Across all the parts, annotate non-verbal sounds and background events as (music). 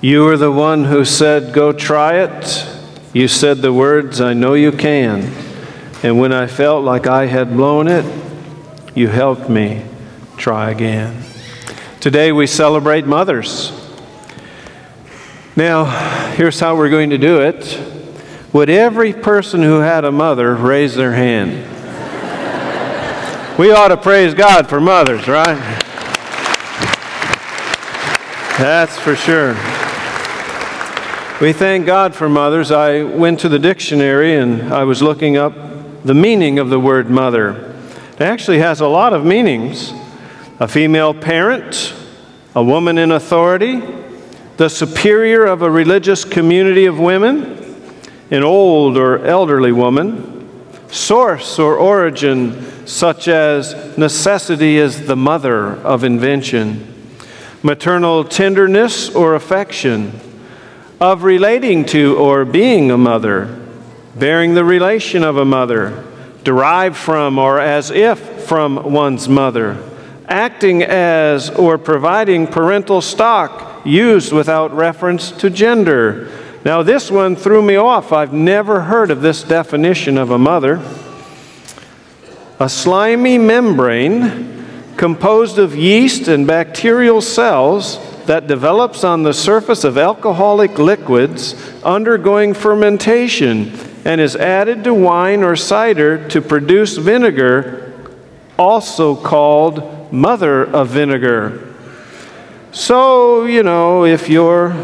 You were the one who said, Go try it. You said the words, I know you can. And when I felt like I had blown it, you helped me try again. Today we celebrate mothers. Now, here's how we're going to do it. Would every person who had a mother raise their hand? we ought to praise God for mothers, right? That's for sure. We thank God for mothers. I went to the dictionary and I was looking up the meaning of the word mother. It actually has a lot of meanings a female parent, a woman in authority, the superior of a religious community of women, an old or elderly woman, source or origin, such as necessity is the mother of invention, maternal tenderness or affection of relating to or being a mother, bearing the relation of a mother, derived from or as if from one's mother, acting as or providing parental stock used without reference to gender. Now, this one threw me off. I've never heard of this definition of a mother. A slimy membrane composed of yeast and bacterial cells that develops on the surface of alcoholic liquids undergoing fermentation and is added to wine or cider to produce vinegar, also called mother of vinegar. So, you know, if your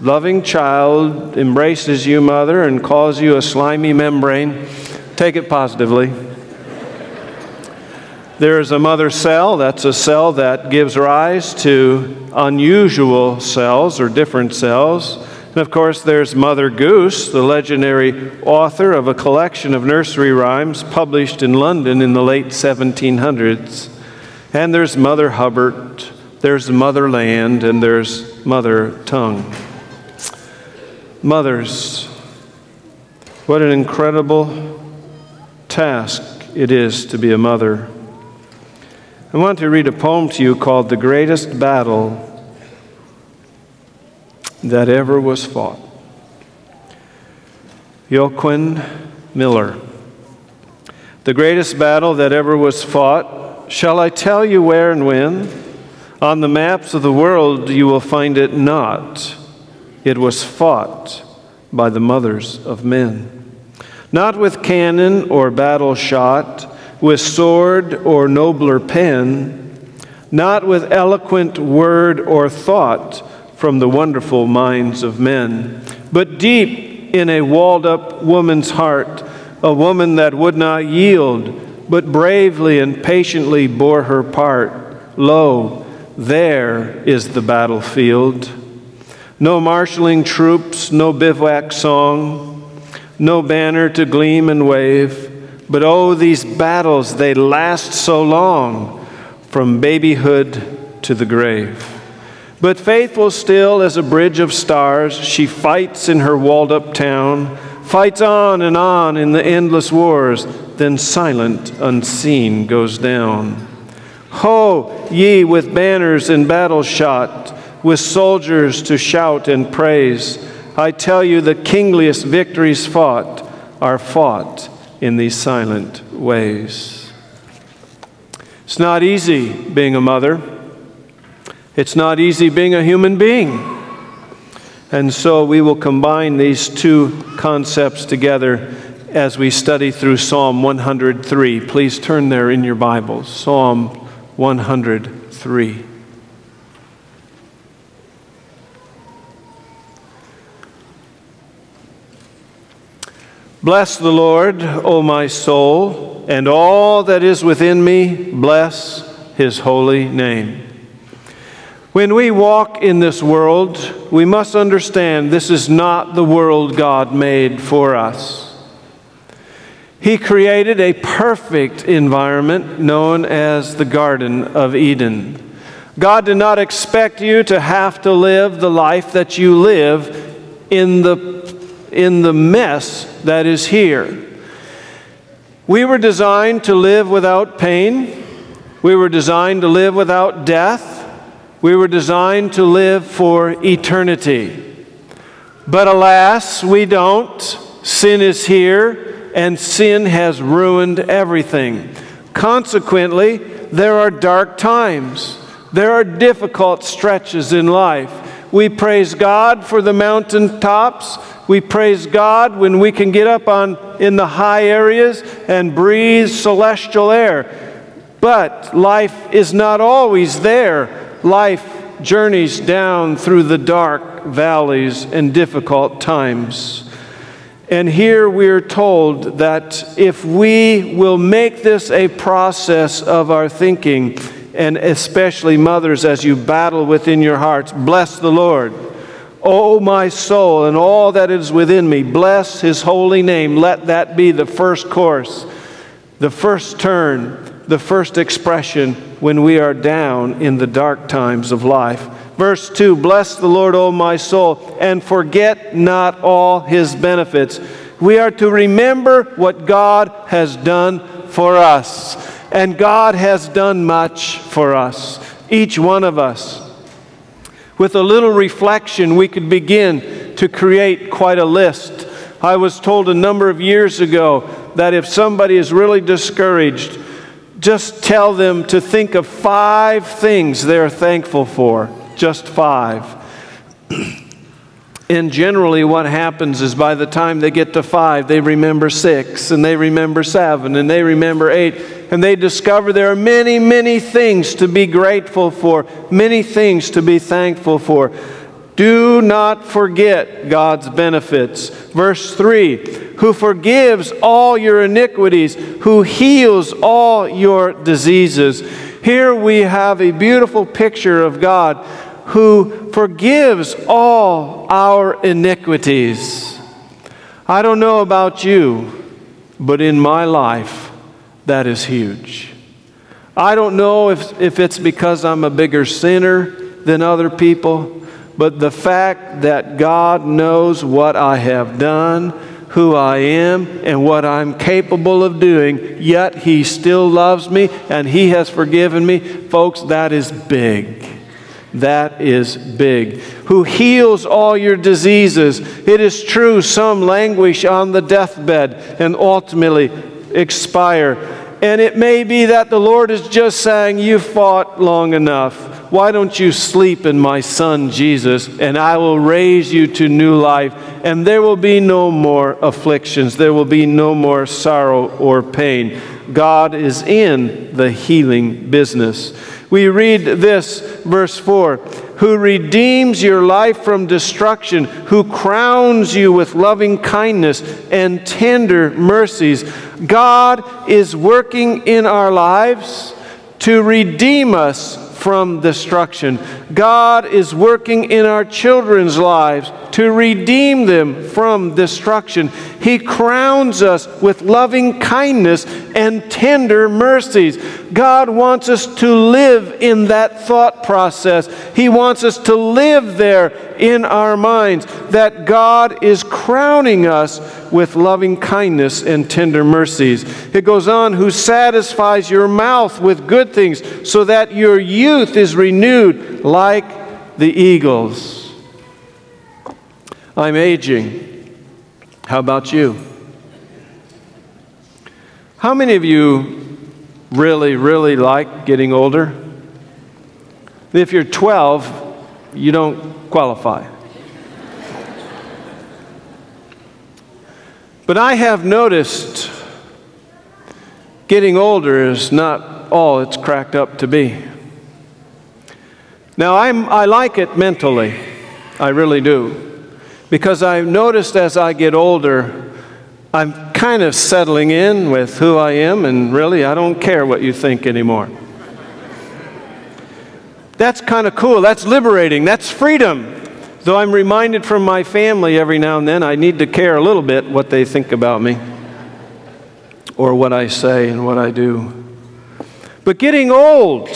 loving child embraces you, mother, and calls you a slimy membrane, take it positively. There's a mother cell, that's a cell that gives rise to unusual cells or different cells. And of course, there's Mother Goose, the legendary author of a collection of nursery rhymes published in London in the late 1700s. And there's Mother Hubbard, there's Motherland, and there's Mother Tongue. Mothers, what an incredible task it is to be a mother. I want to read a poem to you called The Greatest Battle That Ever Was Fought. Joaquin Miller. The greatest battle that ever was fought, shall I tell you where and when? On the maps of the world you will find it not. It was fought by the mothers of men. Not with cannon or battle shot with sword or nobler pen, not with eloquent word or thought from the wonderful minds of men, but deep in a walled up woman's heart, a woman that would not yield, but bravely and patiently bore her part. Lo, there is the battlefield. No marshaling troops, no bivouac song, no banner to gleam and wave but oh, these battles, they last so long from babyhood to the grave. But faithful still as a bridge of stars, she fights in her walled up town, fights on and on in the endless wars, then silent, unseen, goes down. Ho, ye with banners and battle shot, with soldiers to shout and praise, I tell you the kingliest victories fought are fought in these silent ways. It's not easy being a mother. It's not easy being a human being. And so we will combine these two concepts together as we study through Psalm 103. Please turn there in your Bibles. Psalm 103. Bless the Lord, O my soul, and all that is within me, bless his holy name. When we walk in this world, we must understand this is not the world God made for us. He created a perfect environment known as the Garden of Eden. God did not expect you to have to live the life that you live in the in the mess that is here. We were designed to live without pain. We were designed to live without death. We were designed to live for eternity. But alas, we don't. Sin is here, and sin has ruined everything. Consequently, there are dark times. There are difficult stretches in life. We praise God for the mountaintops. We praise God when we can get up on in the high areas and breathe celestial air. But life is not always there. Life journeys down through the dark valleys and difficult times. And here we are told that if we will make this a process of our thinking, and especially mothers, as you battle within your hearts, bless the Lord. Oh, my soul, and all that is within me, bless his holy name. Let that be the first course, the first turn, the first expression when we are down in the dark times of life. Verse 2 Bless the Lord, O my soul, and forget not all his benefits. We are to remember what God has done for us. And God has done much for us, each one of us. With a little reflection, we could begin to create quite a list. I was told a number of years ago that if somebody is really discouraged, just tell them to think of five things they're thankful for just five. (clears throat) and generally, what happens is by the time they get to five, they remember six, and they remember seven, and they remember eight, and they discover there are many, many things to be grateful for, many things to be thankful for. Do not forget God's benefits. Verse 3 Who forgives all your iniquities, who heals all your diseases. Here we have a beautiful picture of God who forgives all our iniquities. I don't know about you, but in my life, that is huge. I don't know if, if it's because I'm a bigger sinner than other people, but the fact that God knows what I have done, who I am, and what I'm capable of doing, yet He still loves me and He has forgiven me, folks, that is big. That is big. Who heals all your diseases. It is true, some languish on the deathbed and ultimately expire. And it may be that the Lord is just saying, You fought long enough. Why don't you sleep in my Son Jesus, and I will raise you to new life, and there will be no more afflictions, there will be no more sorrow or pain. God is in the healing business. We read this, verse 4 Who redeems your life from destruction, who crowns you with loving kindness and tender mercies. God is working in our lives to redeem us from destruction. God is working in our children's lives to redeem them from destruction. He crowns us with loving kindness and tender mercies. God wants us to live in that thought process. He wants us to live there in our minds that God is crowning us with loving kindness and tender mercies. It goes on, who satisfies your mouth with good things so that your youth is renewed like the eagles. I'm aging. How about you? How many of you really, really like getting older? If you're 12, you don't qualify. But I have noticed getting older is not all it's cracked up to be. Now, I'm, I like it mentally, I really do. Because I've noticed as I get older, I'm kind of settling in with who I am, and really, I don't care what you think anymore. That's kind of cool. That's liberating. That's freedom. Though I'm reminded from my family every now and then, I need to care a little bit what they think about me or what I say and what I do. But getting old,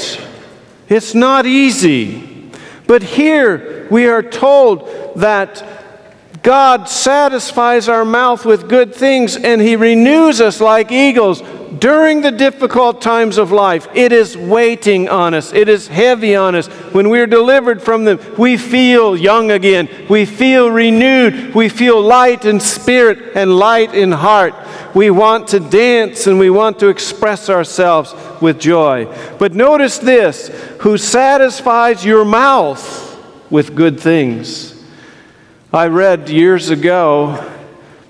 it's not easy. But here we are told that God satisfies our mouth with good things and He renews us like eagles. During the difficult times of life, it is waiting on us. It is heavy on us. When we're delivered from them, we feel young again. We feel renewed. We feel light in spirit and light in heart. We want to dance and we want to express ourselves with joy. But notice this who satisfies your mouth with good things. I read years ago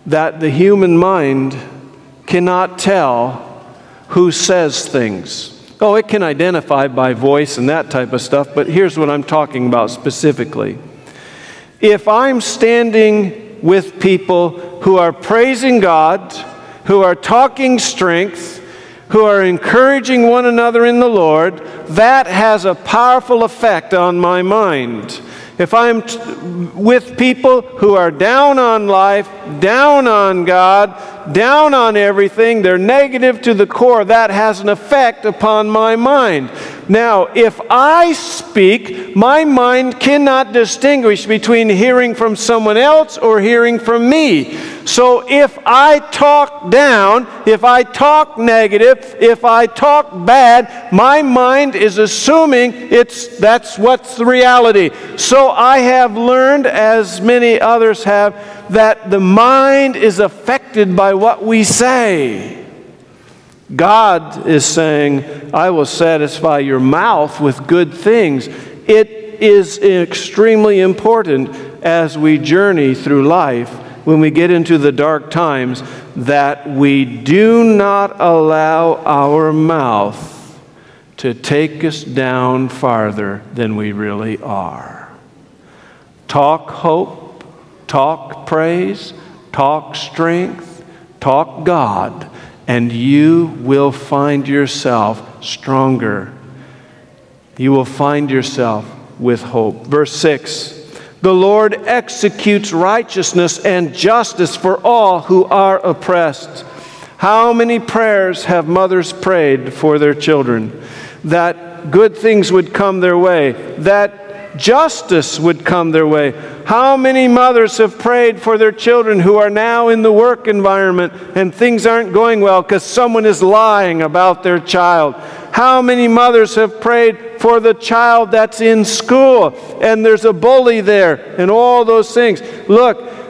that the human mind cannot tell who says things. Oh, it can identify by voice and that type of stuff, but here's what I'm talking about specifically. If I'm standing with people who are praising God, who are talking strength, who are encouraging one another in the Lord, that has a powerful effect on my mind. If I'm t- with people who are down on life, down on God, down on everything, they're negative to the core, that has an effect upon my mind. Now, if I speak, my mind cannot distinguish between hearing from someone else or hearing from me. So if I talk down, if I talk negative, if I talk bad, my mind is assuming it's that's what's the reality. So I have learned as many others have that the mind is affected by what we say. God is saying, I will satisfy your mouth with good things. It is extremely important as we journey through life, when we get into the dark times, that we do not allow our mouth to take us down farther than we really are. Talk hope, talk praise, talk strength, talk God and you will find yourself stronger. You will find yourself with hope. Verse 6 The Lord executes righteousness and justice for all who are oppressed. How many prayers have mothers prayed for their children? That good things would come their way, that justice would come their way. How many mothers have prayed for their children who are now in the work environment and things aren't going well because someone is lying about their child? How many mothers have prayed for the child that's in school and there's a bully there and all those things? Look,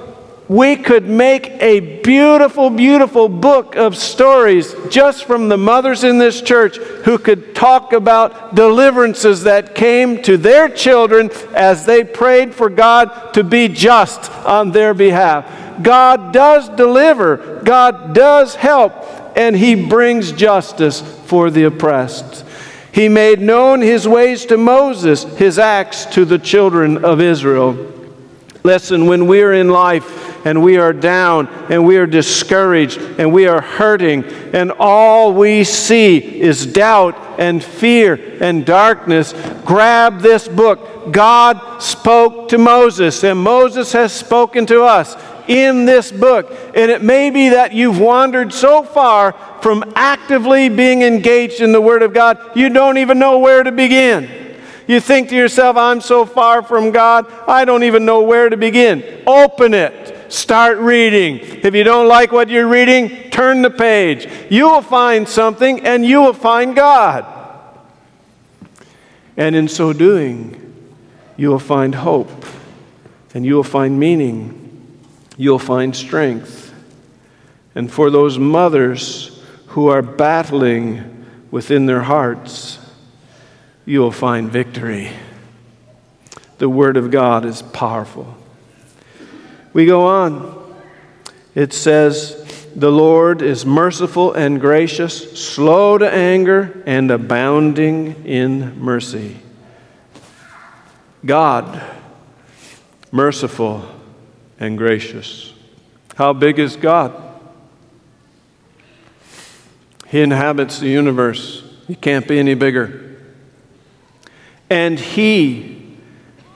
we could make a beautiful, beautiful book of stories just from the mothers in this church who could talk about deliverances that came to their children as they prayed for God to be just on their behalf. God does deliver, God does help, and He brings justice for the oppressed. He made known His ways to Moses, His acts to the children of Israel. Listen, when we're in life, and we are down and we are discouraged and we are hurting, and all we see is doubt and fear and darkness, grab this book. God spoke to Moses, and Moses has spoken to us in this book. And it may be that you've wandered so far from actively being engaged in the Word of God, you don't even know where to begin. You think to yourself, I'm so far from God, I don't even know where to begin. Open it. Start reading. If you don't like what you're reading, turn the page. You will find something and you will find God. And in so doing, you will find hope and you will find meaning. You'll find strength. And for those mothers who are battling within their hearts, you will find victory. The Word of God is powerful. We go on. It says, The Lord is merciful and gracious, slow to anger, and abounding in mercy. God, merciful and gracious. How big is God? He inhabits the universe. He can't be any bigger. And He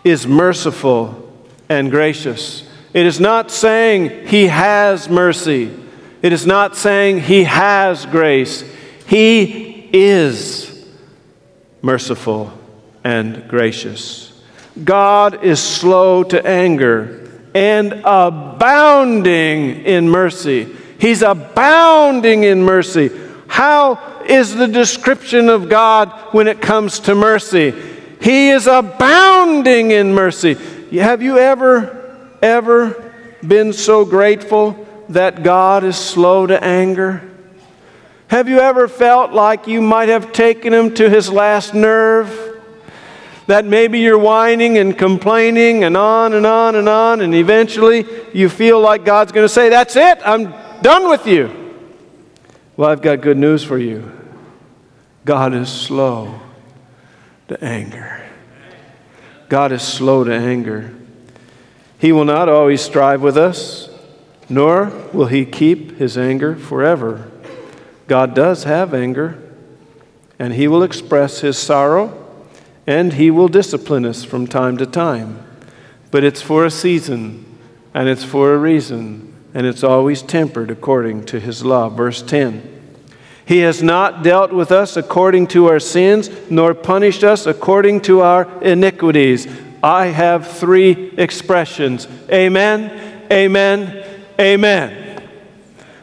is merciful and gracious. It is not saying he has mercy. It is not saying he has grace. He is merciful and gracious. God is slow to anger and abounding in mercy. He's abounding in mercy. How is the description of God when it comes to mercy? He is abounding in mercy. Have you ever, ever been so grateful that God is slow to anger? Have you ever felt like you might have taken him to his last nerve? That maybe you're whining and complaining and on and on and on, and eventually you feel like God's going to say, That's it, I'm done with you. Well, I've got good news for you. God is slow to anger. God is slow to anger. He will not always strive with us, nor will he keep his anger forever. God does have anger, and He will express His sorrow, and He will discipline us from time to time. But it's for a season, and it's for a reason, and it's always tempered according to His law. Verse 10 He has not dealt with us according to our sins, nor punished us according to our iniquities. I have three expressions Amen, Amen, Amen.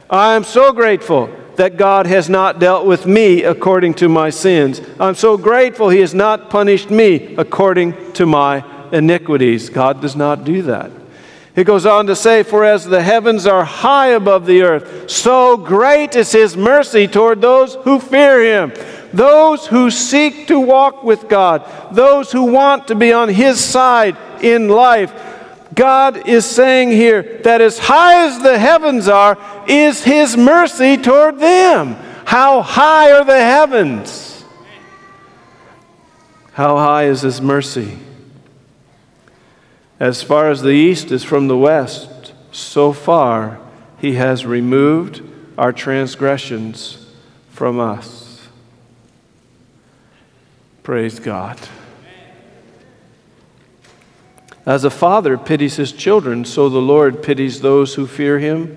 I am so grateful that God has not dealt with me according to my sins. I'm so grateful He has not punished me according to my iniquities. God does not do that. He goes on to say, For as the heavens are high above the earth, so great is His mercy toward those who fear Him, those who seek to walk with God, those who want to be on His side in life. God is saying here that as high as the heavens are, is His mercy toward them. How high are the heavens? How high is His mercy? As far as the east is from the west, so far He has removed our transgressions from us. Praise God. As a father pities his children, so the Lord pities those who fear him.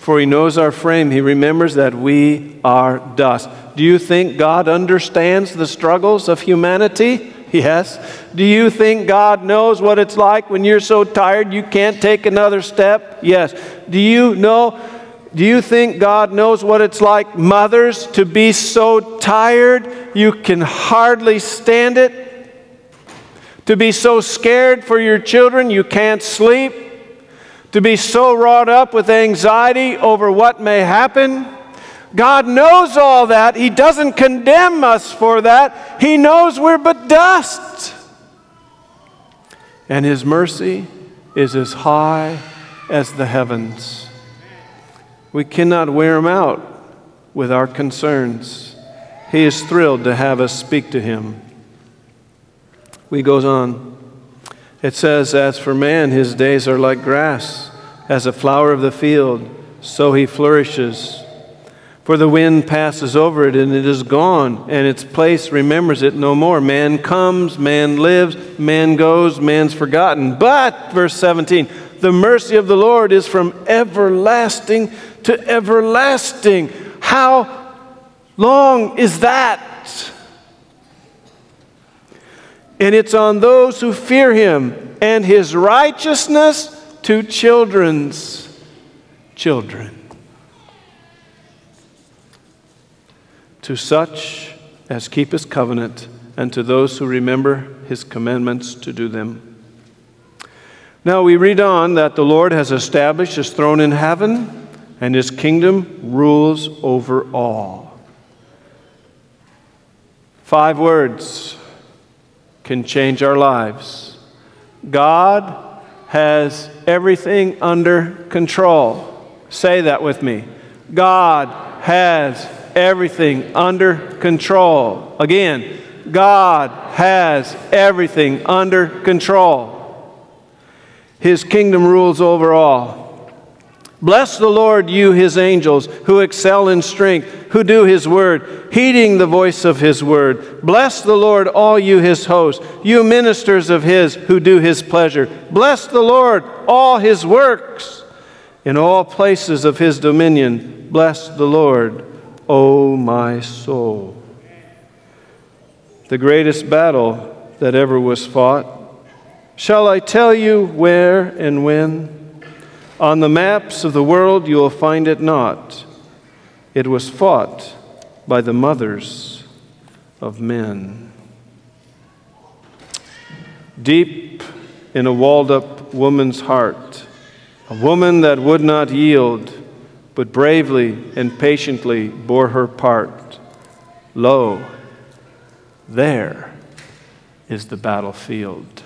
For he knows our frame, he remembers that we are dust. Do you think God understands the struggles of humanity? Yes. Do you think God knows what it's like when you're so tired you can't take another step? Yes. Do you know? Do you think God knows what it's like, mothers, to be so tired you can hardly stand it? to be so scared for your children you can't sleep, to be so wrought up with anxiety over what may happen. God knows all that. He doesn't condemn us for that. He knows we're but dust. And His mercy is as high as the heavens. We cannot wear Him out with our concerns. He is thrilled to have us speak to Him. We goes on. It says, As for man, his days are like grass, as a flower of the field, so he flourishes. For the wind passes over it, and it is gone, and its place remembers it no more. Man comes, man lives, man goes, man's forgotten. But, verse 17, the mercy of the Lord is from everlasting to everlasting. How long is that? and it's on those who fear him, and his righteousness to children's children. To such as keep his covenant, and to those who remember his commandments to do them. Now we read on that the Lord has established his throne in heaven, and his kingdom rules over all. Five words can change our lives. God has everything under control. Say that with me. God has everything under control. Again, God has everything under control. His kingdom rules over all. Bless the Lord, you his angels, who excel in strength, who do his word, heeding the voice of his word. Bless the Lord, all you his hosts, you ministers of his who do his pleasure. Bless the Lord, all his works. In all places of his dominion, bless the Lord, O my soul. The greatest battle that ever was fought. Shall I tell you where and when? On the maps of the world, you will find it not. It was fought by the mothers of men. Deep in a walled up woman's heart, a woman that would not yield, but bravely and patiently bore her part. Lo, there is the battlefield.